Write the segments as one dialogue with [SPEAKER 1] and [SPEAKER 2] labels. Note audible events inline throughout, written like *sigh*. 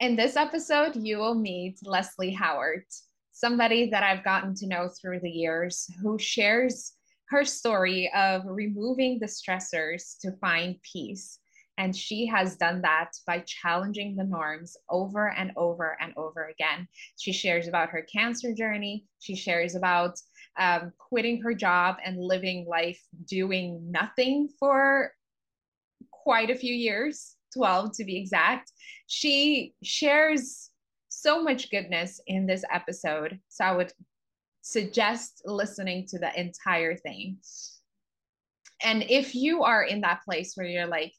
[SPEAKER 1] In this episode, you will meet Leslie Howard, somebody that I've gotten to know through the years who shares her story of removing the stressors to find peace. And she has done that by challenging the norms over and over and over again. She shares about her cancer journey. She shares about um, quitting her job and living life doing nothing for quite a few years 12 to be exact. She shares so much goodness in this episode. So I would suggest listening to the entire thing. And if you are in that place where you're like,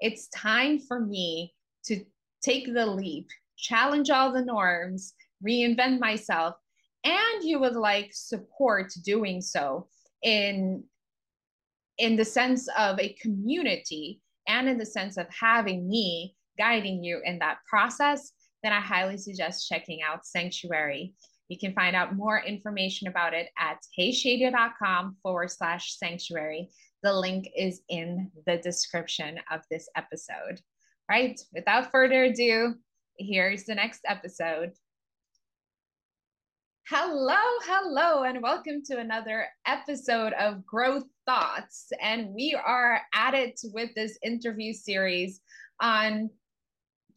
[SPEAKER 1] it's time for me to take the leap, challenge all the norms, reinvent myself, and you would like support doing so in in the sense of a community and in the sense of having me guiding you in that process, then I highly suggest checking out Sanctuary. You can find out more information about it at heysheedia.com forward slash sanctuary. The link is in the description of this episode. Right, without further ado, here's the next episode. Hello, hello, and welcome to another episode of Growth Thoughts. And we are at it with this interview series on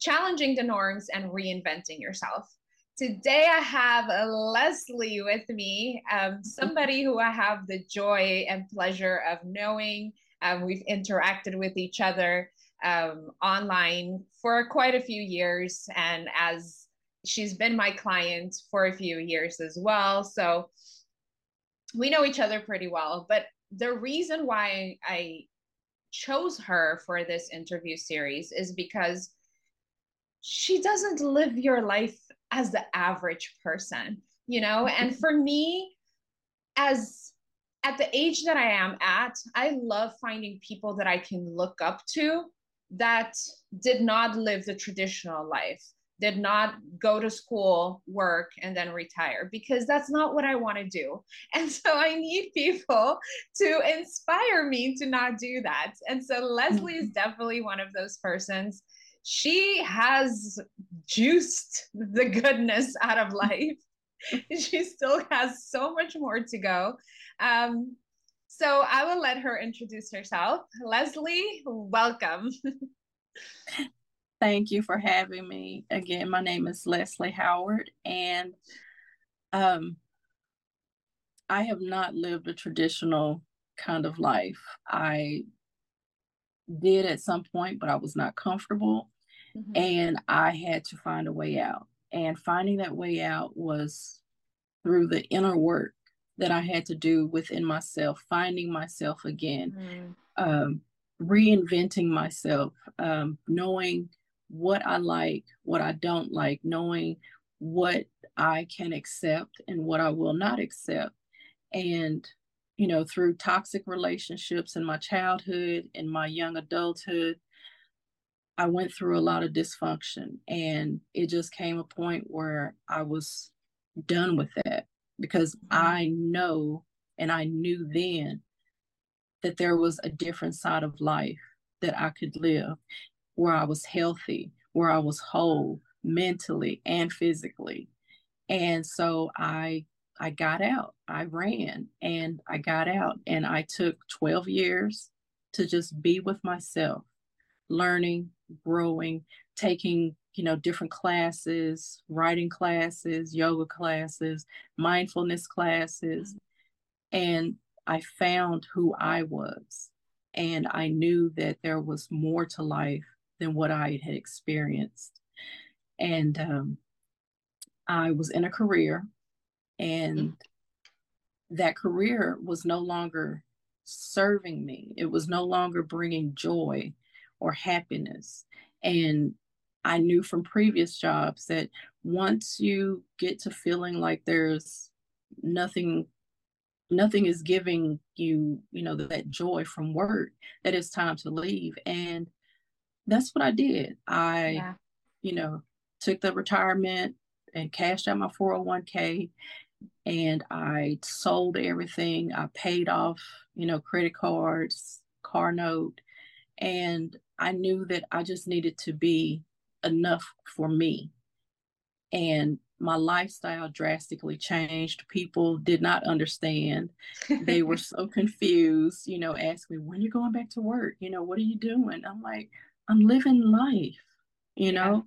[SPEAKER 1] challenging the norms and reinventing yourself. Today, I have Leslie with me, um, somebody who I have the joy and pleasure of knowing. Um, we've interacted with each other um, online for quite a few years. And as she's been my client for a few years as well. So we know each other pretty well. But the reason why I chose her for this interview series is because she doesn't live your life as the average person, you know? Mm-hmm. And for me, as at the age that I am at, I love finding people that I can look up to that did not live the traditional life did not go to school, work, and then retire because that's not what I want to do. *laughs* And so I need people to inspire me to not do that. And so Leslie is mm-hmm. definitely one of those persons. She has juiced the goodness out of *laughs* life. she still has so much more to go. Um, so I will let her introduce herself. Leslie, welcome. *laughs*
[SPEAKER 2] Thank you for having me. Again, my name is Leslie Howard, and um, I have not lived a traditional kind of life. I did at some point, but I was not comfortable, mm-hmm. and I had to find a way out. And finding that way out was through the inner work that I had to do within myself, finding myself again, mm-hmm. um, reinventing myself, um, knowing what I like, what I don't like, knowing what I can accept and what I will not accept. And, you know, through toxic relationships in my childhood, and my young adulthood, I went through a lot of dysfunction. And it just came a point where I was done with that because mm-hmm. I know and I knew then that there was a different side of life that I could live where I was healthy, where I was whole mentally and physically. And so I I got out. I ran and I got out and I took 12 years to just be with myself, learning, growing, taking, you know, different classes, writing classes, yoga classes, mindfulness classes. And I found who I was. And I knew that there was more to life than what I had experienced. And um, I was in a career, and that career was no longer serving me, it was no longer bringing joy or happiness. And I knew from previous jobs that once you get to feeling like there's nothing nothing is giving you you know that joy from work that it's time to leave and that's what I did. I, yeah. you know, took the retirement and cashed out my 401k and I sold everything. I paid off, you know, credit cards, car note, and I knew that I just needed to be enough for me. And my lifestyle drastically changed. People did not understand. They were *laughs* so confused, you know, ask me, when you going back to work? You know, what are you doing? I'm like, I'm living life, you know.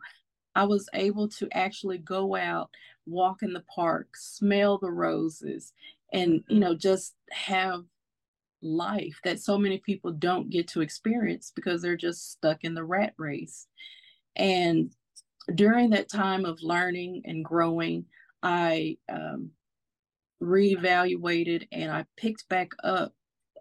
[SPEAKER 2] I was able to actually go out, walk in the park, smell the roses, and you know, just have life that so many people don't get to experience because they're just stuck in the rat race. And during that time of learning and growing, I um, reevaluated and I picked back up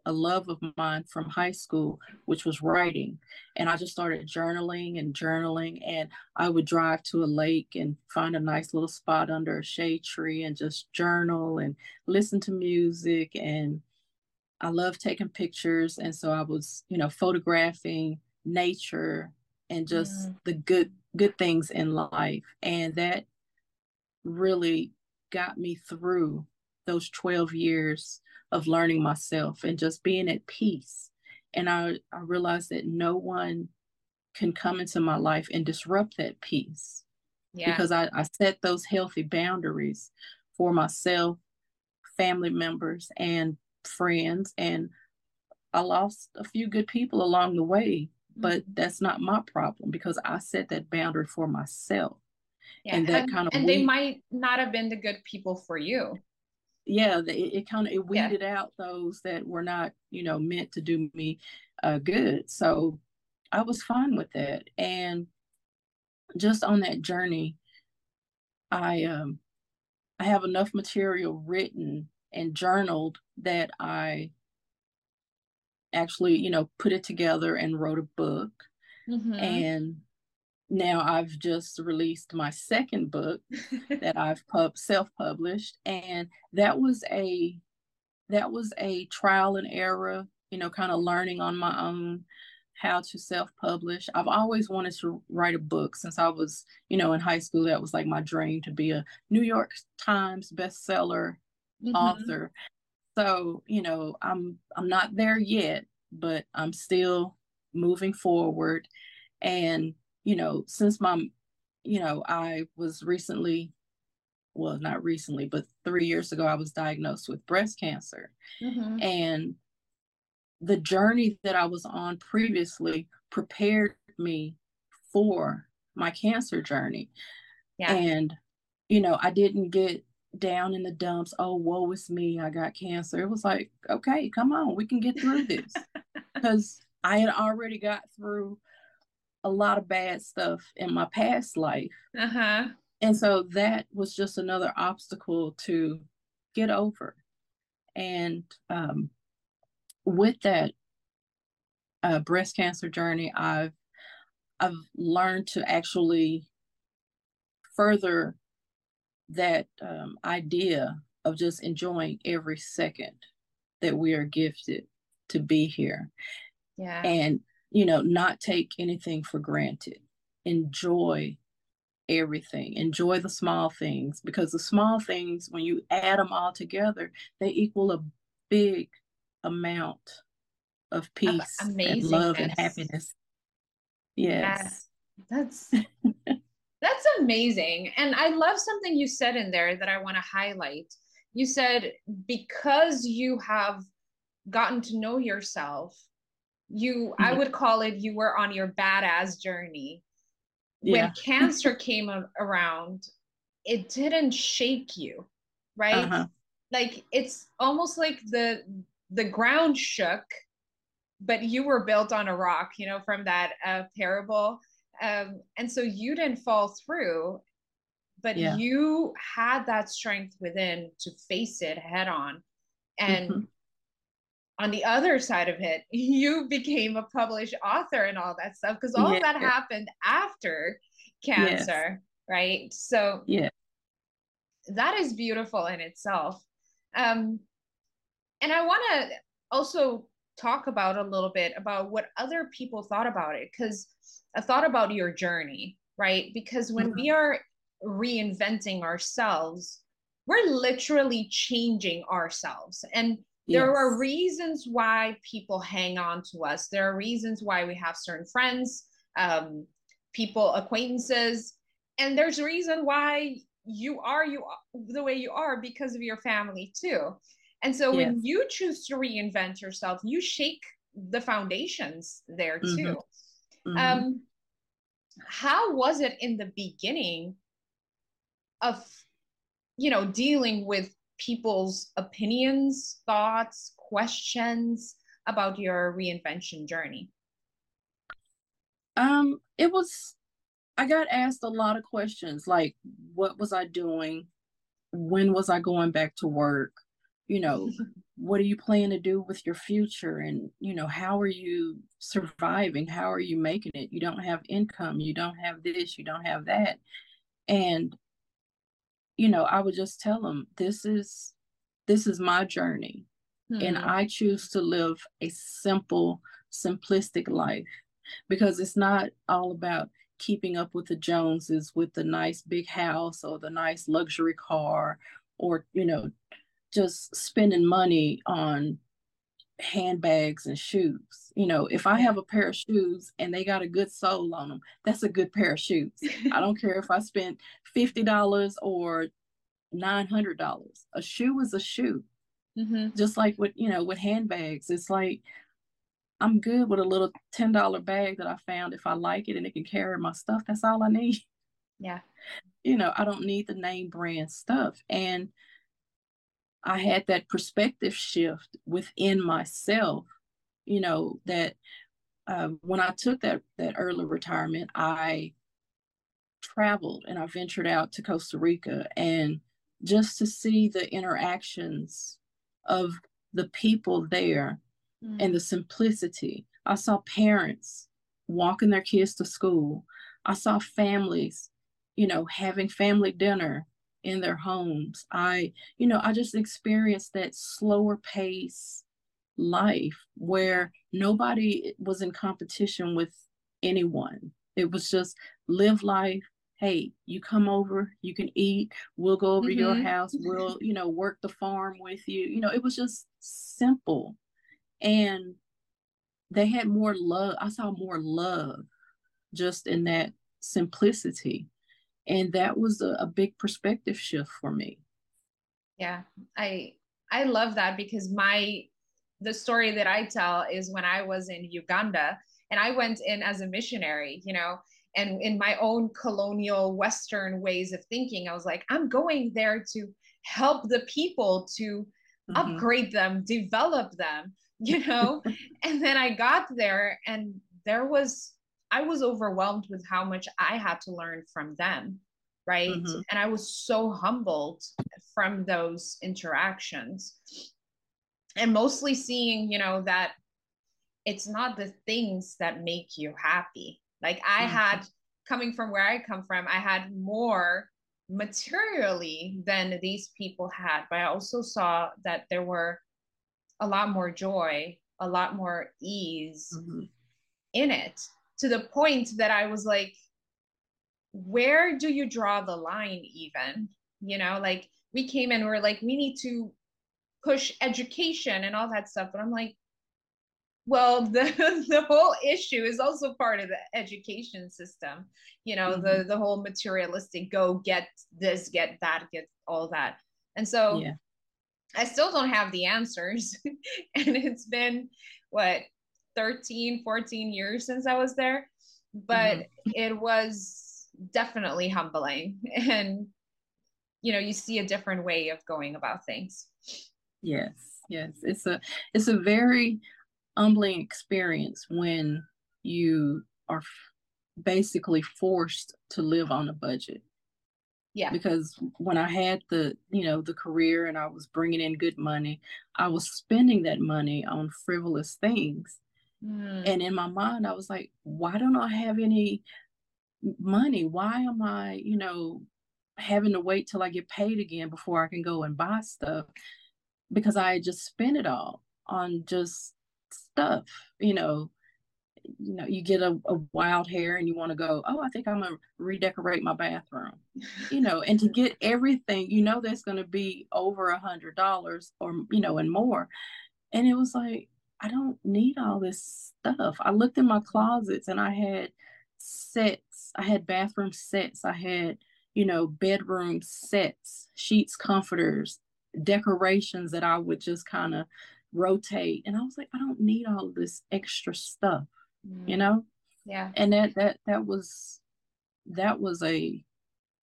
[SPEAKER 2] a love of mine from high school, which was writing. And I just started journaling and journaling. And I would drive to a lake and find a nice little spot under a shade tree and just journal and listen to music. And I love taking pictures. And so I was, you know, photographing nature and just mm. the good good things in life. And that really got me through those 12 years of learning myself and just being at peace. And I, I realized that no one can come into my life and disrupt that peace. Yeah. Because I, I set those healthy boundaries for myself, family members, and friends. And I lost a few good people along the way, but mm-hmm. that's not my problem because I set that boundary for myself.
[SPEAKER 1] Yeah. And that and, kind of and they might not have been the good people for you
[SPEAKER 2] yeah, it, it kind of it weeded yeah. out those that were not, you know, meant to do me uh, good. So I was fine with that. And just on that journey, I um I have enough material written and journaled that I actually, you know, put it together and wrote a book. Mm-hmm. And now I've just released my second book that *laughs* I've pub self-published and that was a that was a trial and error, you know, kind of learning on my own how to self-publish. I've always wanted to write a book since I was, you know, in high school. That was like my dream to be a New York Times bestseller mm-hmm. author. So, you know, I'm I'm not there yet, but I'm still moving forward and you know, since my, you know, I was recently, well, not recently, but three years ago, I was diagnosed with breast cancer. Mm-hmm. And the journey that I was on previously prepared me for my cancer journey. Yeah. And, you know, I didn't get down in the dumps. Oh, woe is me. I got cancer. It was like, okay, come on, we can get through this. *laughs* Because I had already got through a lot of bad stuff in my past life. Uh-huh. And so that was just another obstacle to get over. And um, with that uh, breast cancer journey, I've I've learned to actually further that um, idea of just enjoying every second that we are gifted to be here. Yeah. And you know, not take anything for granted. Enjoy everything. Enjoy the small things because the small things, when you add them all together, they equal a big amount of peace and love and happiness. Yes.
[SPEAKER 1] Yeah, that's that's amazing. And I love something you said in there that I want to highlight. You said because you have gotten to know yourself you i would call it you were on your badass journey yeah. when cancer came around it didn't shake you right uh-huh. like it's almost like the the ground shook but you were built on a rock you know from that uh, parable um, and so you didn't fall through but yeah. you had that strength within to face it head on and mm-hmm on the other side of it, *laughs* you became a published author and all that stuff because all yeah. that happened after cancer, yes. right? So yeah, that is beautiful in itself. Um, and I want to also talk about a little bit about what other people thought about it because I thought about your journey, right? Because when mm-hmm. we are reinventing ourselves, we're literally changing ourselves. And there yes. are reasons why people hang on to us there are reasons why we have certain friends um, people, acquaintances, and there's a reason why you are you the way you are because of your family too. And so yes. when you choose to reinvent yourself, you shake the foundations there too. Mm-hmm. Mm-hmm. Um, how was it in the beginning of you know dealing with people's opinions, thoughts, questions about your reinvention journey?
[SPEAKER 2] Um, it was I got asked a lot of questions like what was I doing? When was I going back to work? You know, *laughs* what are you planning to do with your future and you know, how are you surviving? How are you making it? You don't have income, you don't have this, you don't have that. And you know, I would just tell them this is this is my journey hmm. and I choose to live a simple, simplistic life because it's not all about keeping up with the Joneses with the nice big house or the nice luxury car or, you know, just spending money on handbags and shoes. You know, if I have a pair of shoes and they got a good sole on them, that's a good pair of shoes. I don't care if I spent $50 or $900. A shoe is a shoe. *laughs* Mm-hmm. Just like with, you know, with handbags, it's like I'm good with a little $10 bag that I found. If I like it and it can carry my stuff, that's all I need.
[SPEAKER 1] Yeah.
[SPEAKER 2] You know, I don't need the name brand stuff. And I had that perspective shift within myself, you know, that uh, when I took that that early retirement, I traveled and I ventured out to Costa Rica and just to see the interactions of the people there mm. and the simplicity. I saw parents walking their kids to school. I saw families, you know, having family dinner in their homes. I, you know, I just experienced that slower pace life where nobody was in competition with anyone. It was just live life. Hey, you come over, you can eat, we'll go over mm-hmm. your house, we'll, *laughs* you know, work the farm with you. You know, it was just simple and they had more love i saw more love just in that simplicity and that was a, a, big perspective shift for me
[SPEAKER 1] yeah i i love that because my the story that i tell is when i was in uganda and i went in as a missionary you know and in my own colonial western ways of thinking i was like i'm going there to help the people to mm-hmm. upgrade them develop them you know *laughs* and then i got there and there was i was overwhelmed with how much i had to learn from them right mm-hmm. and i was so humbled from those interactions and mostly seeing you know that it's not the things that make you happy like i mm-hmm. had coming from where i come from i had more materially than these people had but i also saw that there were a lot more joy, a lot more ease mm-hmm. in it to the point that I was like, where do you draw the line even? You know, like we came in, we are like, we need to push education and all that stuff. But I'm like, well, *laughs* the the whole issue is also part of the education system. You know, mm-hmm. the the whole materialistic go get this, get that, get all that. And so yeah. I still don't have the answers. *laughs* and it's been what 13, 14 years since I was there. But mm-hmm. it was definitely humbling. *laughs* And, you know, you see a different way of going about things.
[SPEAKER 2] Yes, yes. It's a it's a very humbling experience when you are basically forced to live on a budget
[SPEAKER 1] yeah
[SPEAKER 2] because when i had the you know the career and i was bringing in good money i was spending that money on frivolous things mm. and in my mind i was like why don't i have any money? Why am i you know having to wait till i get paid again before i can go and buy stuff? Because i just spent it all on just stuff you know? You know you get a, a wild hair and you want to go oh i think i'm gonna redecorate my bathroom you know? And to get everything you know that's going to be over a hundred dollars or you know and more. And it was like i don't need all this stuff i looked in my closets and i had sets I had bathroom sets. I had, you know, bedroom sets, sheets, comforters, decorations that I would just kind of rotate. And I was like, I don't need all this extra stuff, mm. you know?
[SPEAKER 1] Yeah.
[SPEAKER 2] And that that that was that was a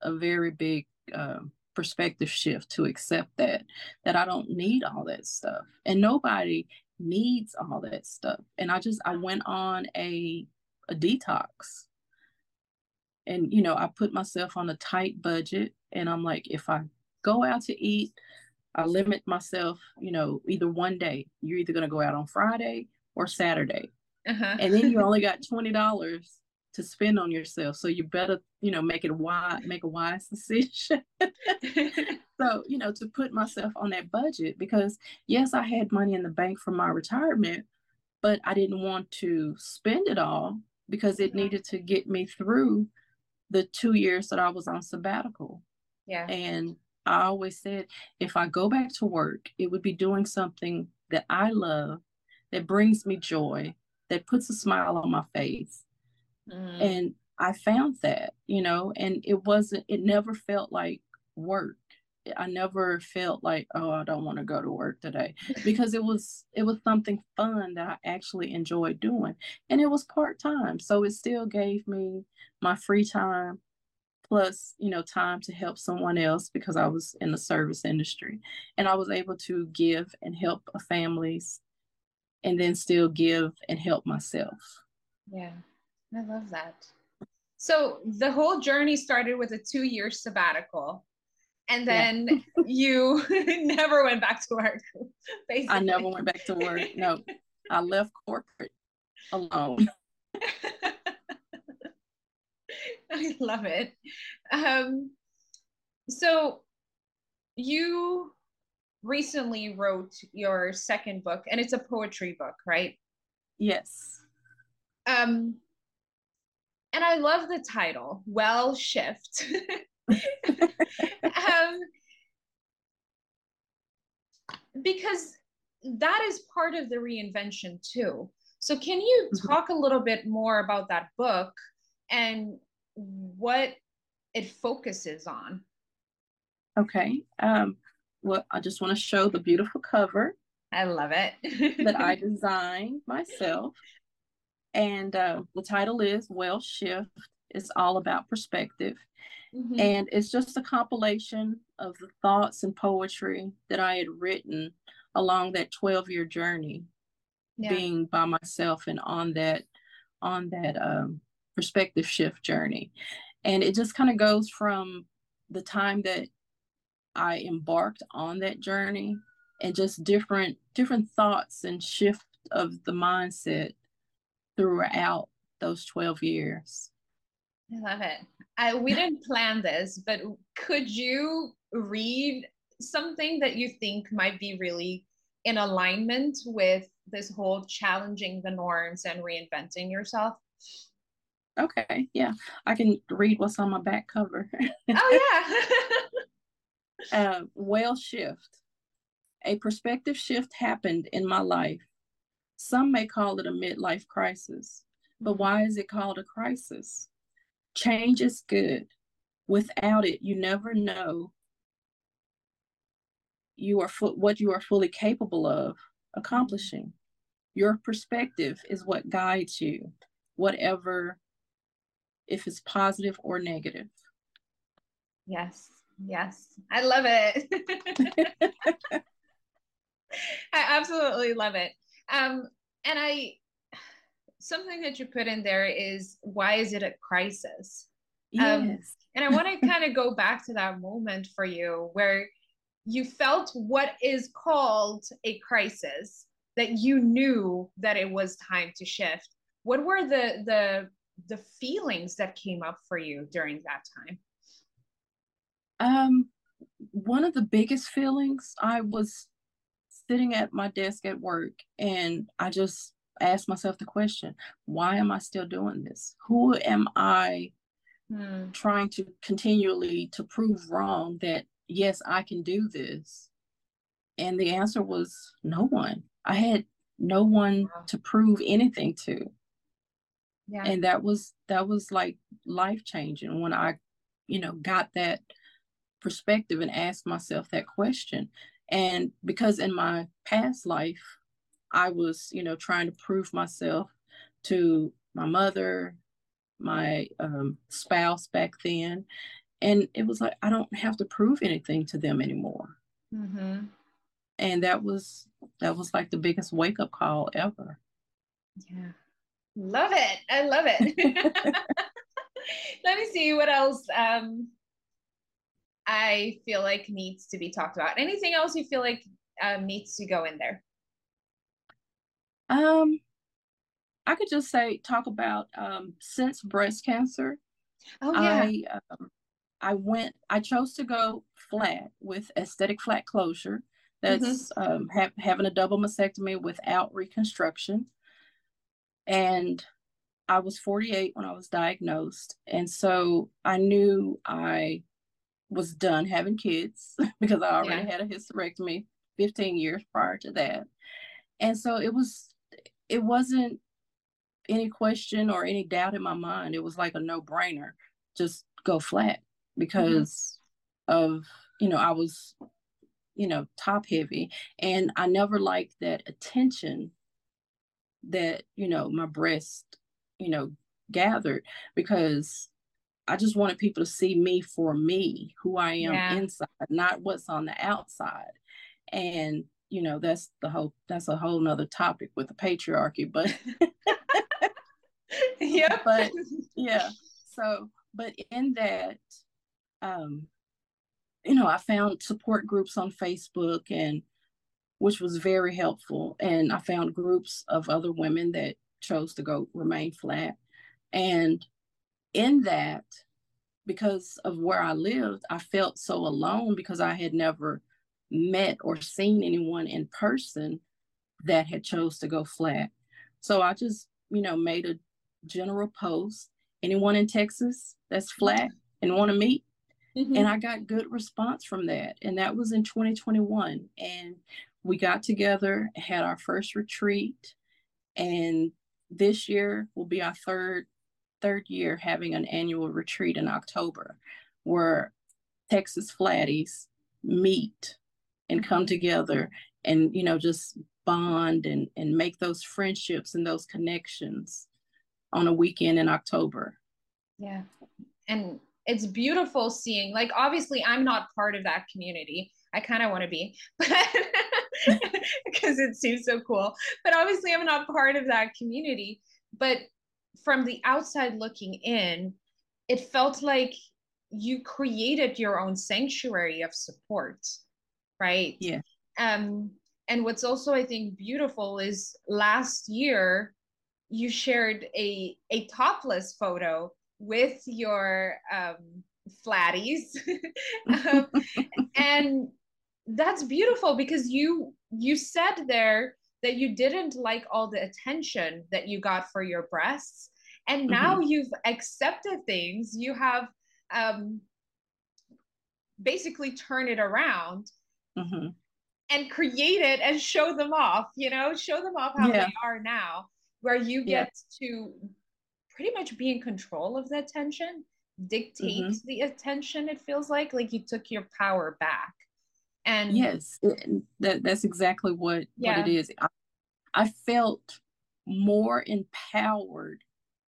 [SPEAKER 2] a very big uh, perspective shift to accept that that I don't need all that stuff. And nobody needs all that stuff. And I just I went on a a detox. And you know, I put myself on a tight budget and I'm like if I go out to eat, I limit myself, you know, either one day. You're either going to go out on Friday or Saturday. Uh-huh. And then you *laughs* only got $20 to spend on yourself. So you better, you know, make it wise, make a wise *laughs* decision. *laughs* so, you know, to put myself on that budget because yes, I had money in the bank for my retirement, but I didn't want to spend it all because it needed to get me through the two years that I was on sabbatical.
[SPEAKER 1] Yeah.
[SPEAKER 2] And I always said if I go back to work, it would be doing something that I love, that brings me joy, that puts a smile on my face. Mm. And I found that, you know, and it wasn't, it never felt like work. I never felt like, oh, I don't want to go to work today because it was it was something fun that I actually enjoyed doing. And it was part-time. So it still gave me my free time plus, you know, time to help someone else because I was in the service industry. And I was able to give and help families and then still give and help myself.
[SPEAKER 1] Yeah. I love that. So the whole journey started with a two year sabbatical. And then yeah. *laughs* you *laughs* never went back to work.
[SPEAKER 2] Basically. I never went back to work. No, I left corporate alone. *laughs*
[SPEAKER 1] I love it. Um, so you recently wrote your second book, and it's a poetry book, right?
[SPEAKER 2] Yes.
[SPEAKER 1] Um, and I love the title, Well Shift. *laughs* um, because that is part of the reinvention too. So, can you mm-hmm. talk a little bit more about that book and what it focuses on?
[SPEAKER 2] Okay. Um, well, I just want to show the beautiful cover.
[SPEAKER 1] I love it.
[SPEAKER 2] that I *laughs* designed myself. And uh, the title is Well Shift. It's all about perspective. Mm-hmm. And it's just a compilation of the thoughts and poetry that I had written along that 12 year journey, yeah. being by myself and on that on that um, perspective shift journey. And it just kind of goes from the time that I embarked on that journey and just different different thoughts and shift of the mindset throughout those 12 years.
[SPEAKER 1] I love it. I, we didn't *laughs* plan this, but could you read something that you think might be really in alignment with this whole challenging the norms and reinventing yourself?
[SPEAKER 2] Okay, yeah, I can read what's on my back cover.
[SPEAKER 1] oh *laughs*
[SPEAKER 2] yeah. uh, well shift. A perspective shift happened in my life. Some may call it a midlife crisis, but mm-hmm. why is it called a crisis? Change is good. Without it, you never know you are fu- what you are fully capable of accomplishing. Your perspective is what guides you, whatever if it's positive or negative.
[SPEAKER 1] Yes, yes. I love it. *laughs* *laughs* I absolutely love it. Um, and I, something that you put in there is why is it a crisis? Um, yes. Um, and I want to kind of go back to that moment for you where you felt what is called a crisis that you knew that it was time to shift what were the the the feelings that came up for you during that time?
[SPEAKER 2] Um, one of the biggest feelings, I was sitting at my desk at work and I just asked myself the question, why am I still doing this? Who am I hmm. trying to continually to prove wrong that yes, I can do this? And the answer was no one. I had no one to prove anything to. Yeah. And that was that was like life changing when I, you know, got that perspective and asked myself that question. And because in my past life, I was, you know, trying to prove myself to my mother, my um, spouse back then. And it was like, I don't have to prove anything to them anymore. Mm-hmm. And that was, that was like the biggest wake up call ever.
[SPEAKER 1] Yeah. Love it. I love it. *laughs* *laughs* Let me see what else um, I feel like needs to be talked about. Anything else you feel like um, needs to go in there?
[SPEAKER 2] Um, I could just say talk about um, since breast cancer. Oh yeah. I um, I went. I chose to go flat with aesthetic flat closure. That's mm-hmm. um, ha- having a double mastectomy without reconstruction. And I was 48 when I was diagnosed, and so I knew I was done having kids *laughs* because I already yeah. had a hysterectomy 15 years prior to that. And so it was it wasn't any question or any doubt in my mind. It was like a no-brainer. Just go flat because mm-hmm. of, you know, I was, you know, top heavy and I never liked that attention that, you know, my breast, you know, gathered because I just wanted people to see me for me, who I am yeah. inside, not what's on the outside. And you know, that's the whole that's a whole nother topic with the patriarchy, but *laughs* *laughs* yeah. But yeah. So but in that, um, you know, I found support groups on Facebook and which was very helpful. And I found groups of other women that chose to go remain flat. And in that, because of where I lived, I felt so alone because I had never met or seen anyone in person that had chose to go flat. So I just, you know, made a general post. Anyone in Texas that's flat and want to meet? Mm-hmm. And I got good response from that. And that was in 2021. And we got together, had our first retreat. And this year will be our third third year having an annual retreat in October where Texas Flatties meet and come together and you know just bond and and make those friendships and those connections on a weekend in October.
[SPEAKER 1] Yeah. And it's beautiful seeing like obviously I'm not part of that community. I kind of want to be, *laughs* but *laughs* because it seems so cool. But obviously I'm not part of that community, but from the outside looking in, it felt like you created your own sanctuary of support, right?
[SPEAKER 2] Yeah.
[SPEAKER 1] Um, and what's also I think beautiful is last year you shared a a topless photo with your um, flatties, *laughs* *laughs* um, and that's beautiful because you you said there that you didn't like all the attention that you got for your breasts and now mm-hmm. you've accepted things you have um, basically turn it around mm-hmm. and create it and show them off you know show them off how yeah. they are now where you get yeah. to pretty much be in control of the attention dictate mm-hmm. the attention it feels like like you took your power back and
[SPEAKER 2] yes that, that's exactly what yeah. what it is I, I felt more empowered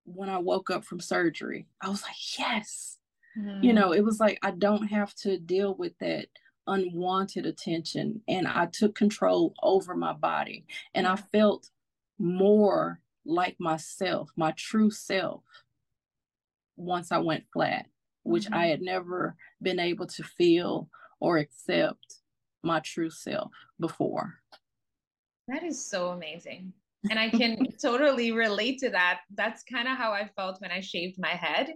[SPEAKER 2] when I woke up from surgery. I was like, yes. Mm-hmm. You know, it was like I don't have to deal with that unwanted attention. And I took control over my body. And I felt more like myself, my true self, once I went flat, which mm-hmm. I had never been able to feel or accept my true self before.
[SPEAKER 1] That is so amazing and I *laughs* can totally relate to that. That's kind of how I felt when I shaved my head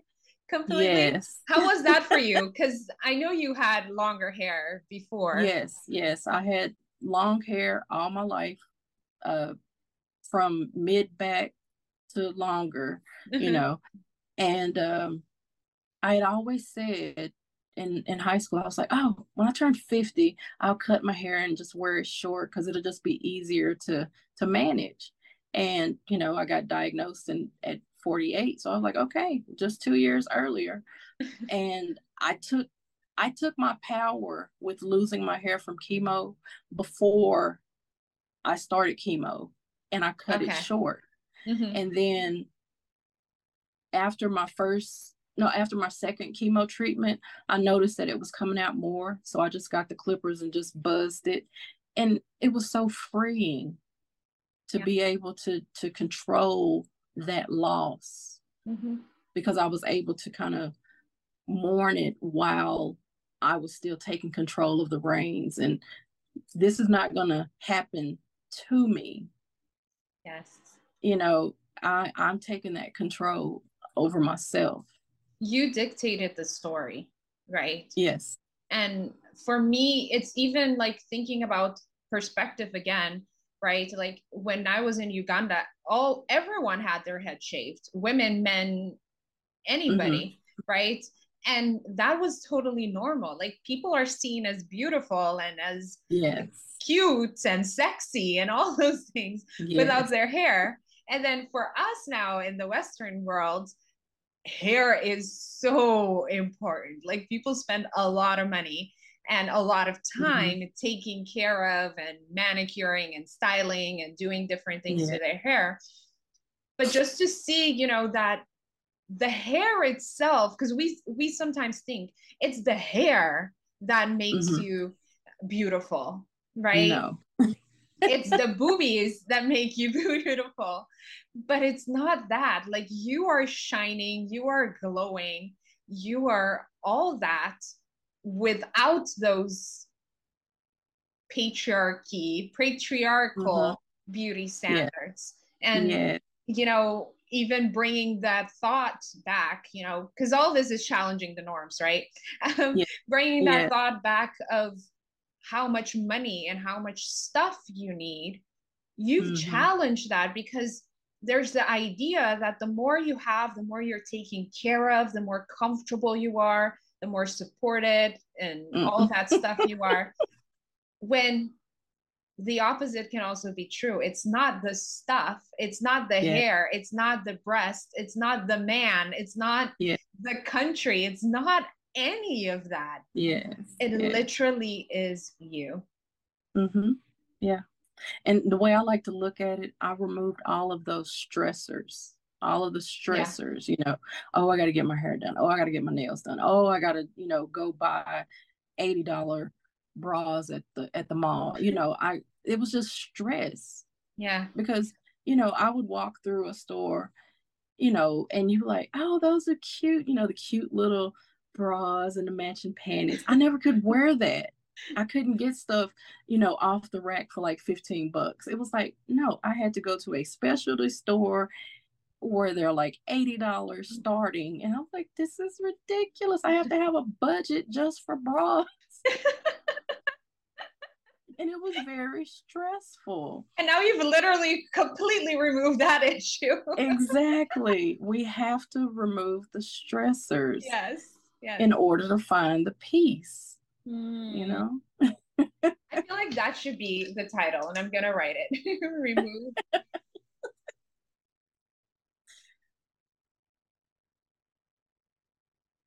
[SPEAKER 1] completely. Yes. How was that for you? *laughs* Because I know you had longer hair before.
[SPEAKER 2] Yes, yes. I had long hair all my life, uh, from mid back to longer, you mm-hmm. know. And um, I had always said in in high school, I was like, oh, when I turn 50, I'll cut my hair and just wear it short because it'll just be easier to to manage. And, you know, I got diagnosed in, at 48. So I was like, okay, just two years earlier. *laughs* and I took I took my power with losing my hair from chemo before I started chemo and I cut okay. it short. Mm-hmm. And then after my first no, after my second chemo treatment, I noticed that it was coming out more. So I just got the clippers and just buzzed it. And it was so freeing to yeah. be able to to control that loss mm-hmm. because I was able to kind of mourn it while I was still taking control of the reins. And this is not going to happen to me.
[SPEAKER 1] Yes.
[SPEAKER 2] You know, I, I'm taking that control over myself.
[SPEAKER 1] You dictated the story, right?
[SPEAKER 2] Yes.
[SPEAKER 1] And for me, it's even like thinking about perspective again, right? Like when I was in Uganda, all everyone had their head shaved, women, men, anybody, mm-hmm. right? and that was totally normal like people are seen as beautiful and as
[SPEAKER 2] yes
[SPEAKER 1] cute and sexy and all those things yes. without their hair and then for us now in the western world hair is so important like people spend a lot of money and a lot of mm-hmm. time mm-hmm. taking care of and manicuring and styling and doing different things yeah. to their hair but just to see you know that the hair itself because we we sometimes think it's the hair that makes mm-hmm. you beautiful right
[SPEAKER 2] no.
[SPEAKER 1] It's the boobies that make you *laughs* beautiful but it's not that like you are shining you are glowing you are all that without those patriarchy patriarchal mm-hmm. beauty standards yeah. and yeah. you know even bringing that thought back, you know, because all this is challenging the norms, right? Um, *laughs* yeah. Bringing that thought back of how much money and how much stuff you need, you've mm-hmm. challenged that because there's the idea that the more you have, the more you're taking care of, the more comfortable you are, the more supported and mm. all that stuff you are. *laughs* When the opposite can also be true. It's not the stuff, it's not the yeah. hair, it's not the breast, it's not the man, it's not yeah. the country, it's not any of that.
[SPEAKER 2] Yes.
[SPEAKER 1] It literally is you.
[SPEAKER 2] Mm-hmm. Yeah. And the way I like to look at it, I removed all of those stressors, all of the stressors, yeah. you know, oh, I got to get my hair done. Oh, I got to get my nails done. Oh, I got to, you know, go buy $80 bras at the at the mall. You know, I it was just stress.
[SPEAKER 1] Yeah.
[SPEAKER 2] Because, you know, I would walk through a store, you know, and you like, oh, those are cute, you know, the cute little bras and the matching panties. I never could wear that. I couldn't get stuff, you know, off the rack for like 15 bucks. It was like, no, I had to go to a specialty store where they're like $80 starting. And I'm like, this is ridiculous. I have to have a budget just for bras. *laughs* and it was very stressful.
[SPEAKER 1] And now you've literally completely removed that issue. *laughs*
[SPEAKER 2] exactly. We have to remove the stressors.
[SPEAKER 1] Yes. Yes.
[SPEAKER 2] In order to find the peace. Mm. You know? *laughs*
[SPEAKER 1] I feel like that should be the title, and I'm gonna write it. *laughs* remove.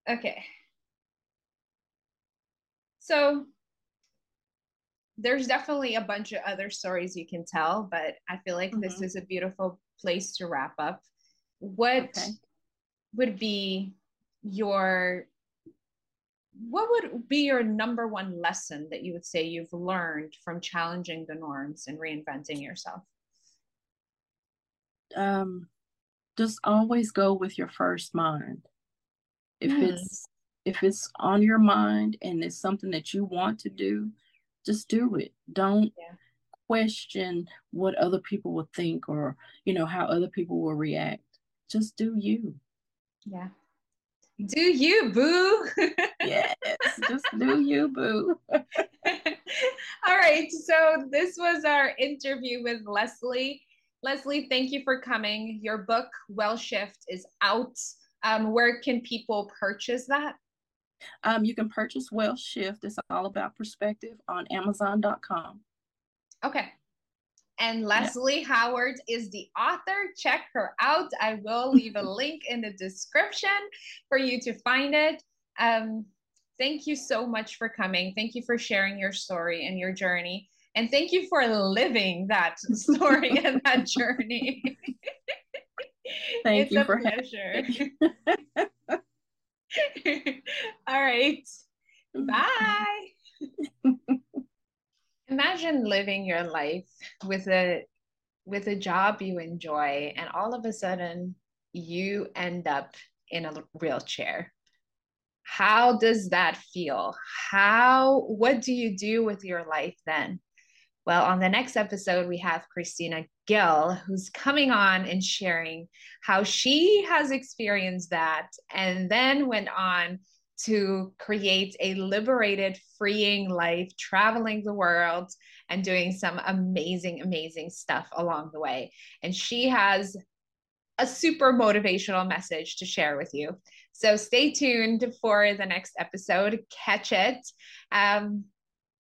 [SPEAKER 1] okay. So there's definitely a bunch of other stories you can tell, but I feel like mm-hmm. this is a beautiful place to wrap up. What okay. would be your what would be your number one lesson that you would say you've learned from challenging the norms and reinventing yourself?
[SPEAKER 2] Um, just always go with your first mind. If it's if it's on your mind and it's something that you want to do, just do it. Don't yeah. question what other people will think or, you know, how other people will react. Just do you.
[SPEAKER 1] Yeah. Do you, boo?
[SPEAKER 2] yes, just *laughs* do you, boo.
[SPEAKER 1] All right. So this was our interview with Leslie. Leslie, thank you for coming. Your book, Well Shift, is out. Um, where can people purchase that?
[SPEAKER 2] Um, you can purchase Well Shift. It's all about perspective on Amazon.com.
[SPEAKER 1] Okay. And Leslie yeah. Howard is the author. Check her out. I will leave a *laughs* link in the description for you to find it. Um, thank you so much for coming. Thank you for sharing your story and your journey. And thank you for living that *laughs* story and that journey. *laughs*
[SPEAKER 2] Thank it's you for
[SPEAKER 1] pleasure. All right. Bye. Imagine living your life with a with a job you enjoy and all of a sudden you end up in a wheelchair. How does that feel? How what do you do with your life then? Well, on the next episode, we have Christina Gill, who's coming on and sharing how she has experienced that and then went on to create a liberated, freeing life, traveling the world and doing some amazing, amazing stuff along the way. And she has a super motivational message to share with you. So stay tuned for the next episode. Catch it. Um,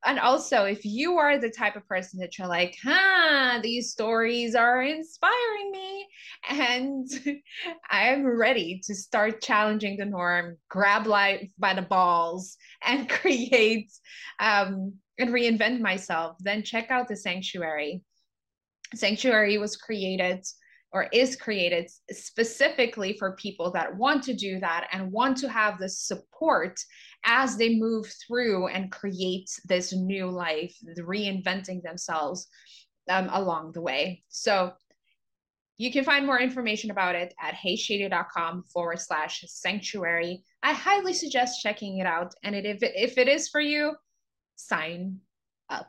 [SPEAKER 1] and also if you are the type of person that you're like huh these stories are inspiring me and *laughs* i'm ready to start challenging the norm grab life by the balls *laughs* and create um, and reinvent myself then check out the sanctuary. Sanctuary was created or is created specifically for people that want to do that and want to have the support as they move through and create this new life, reinventing themselves um, along the way. So you can find more information about it at heysheedia.com forward slash sanctuary. I highly suggest checking it out. And it, if, it, if it is for you, sign up.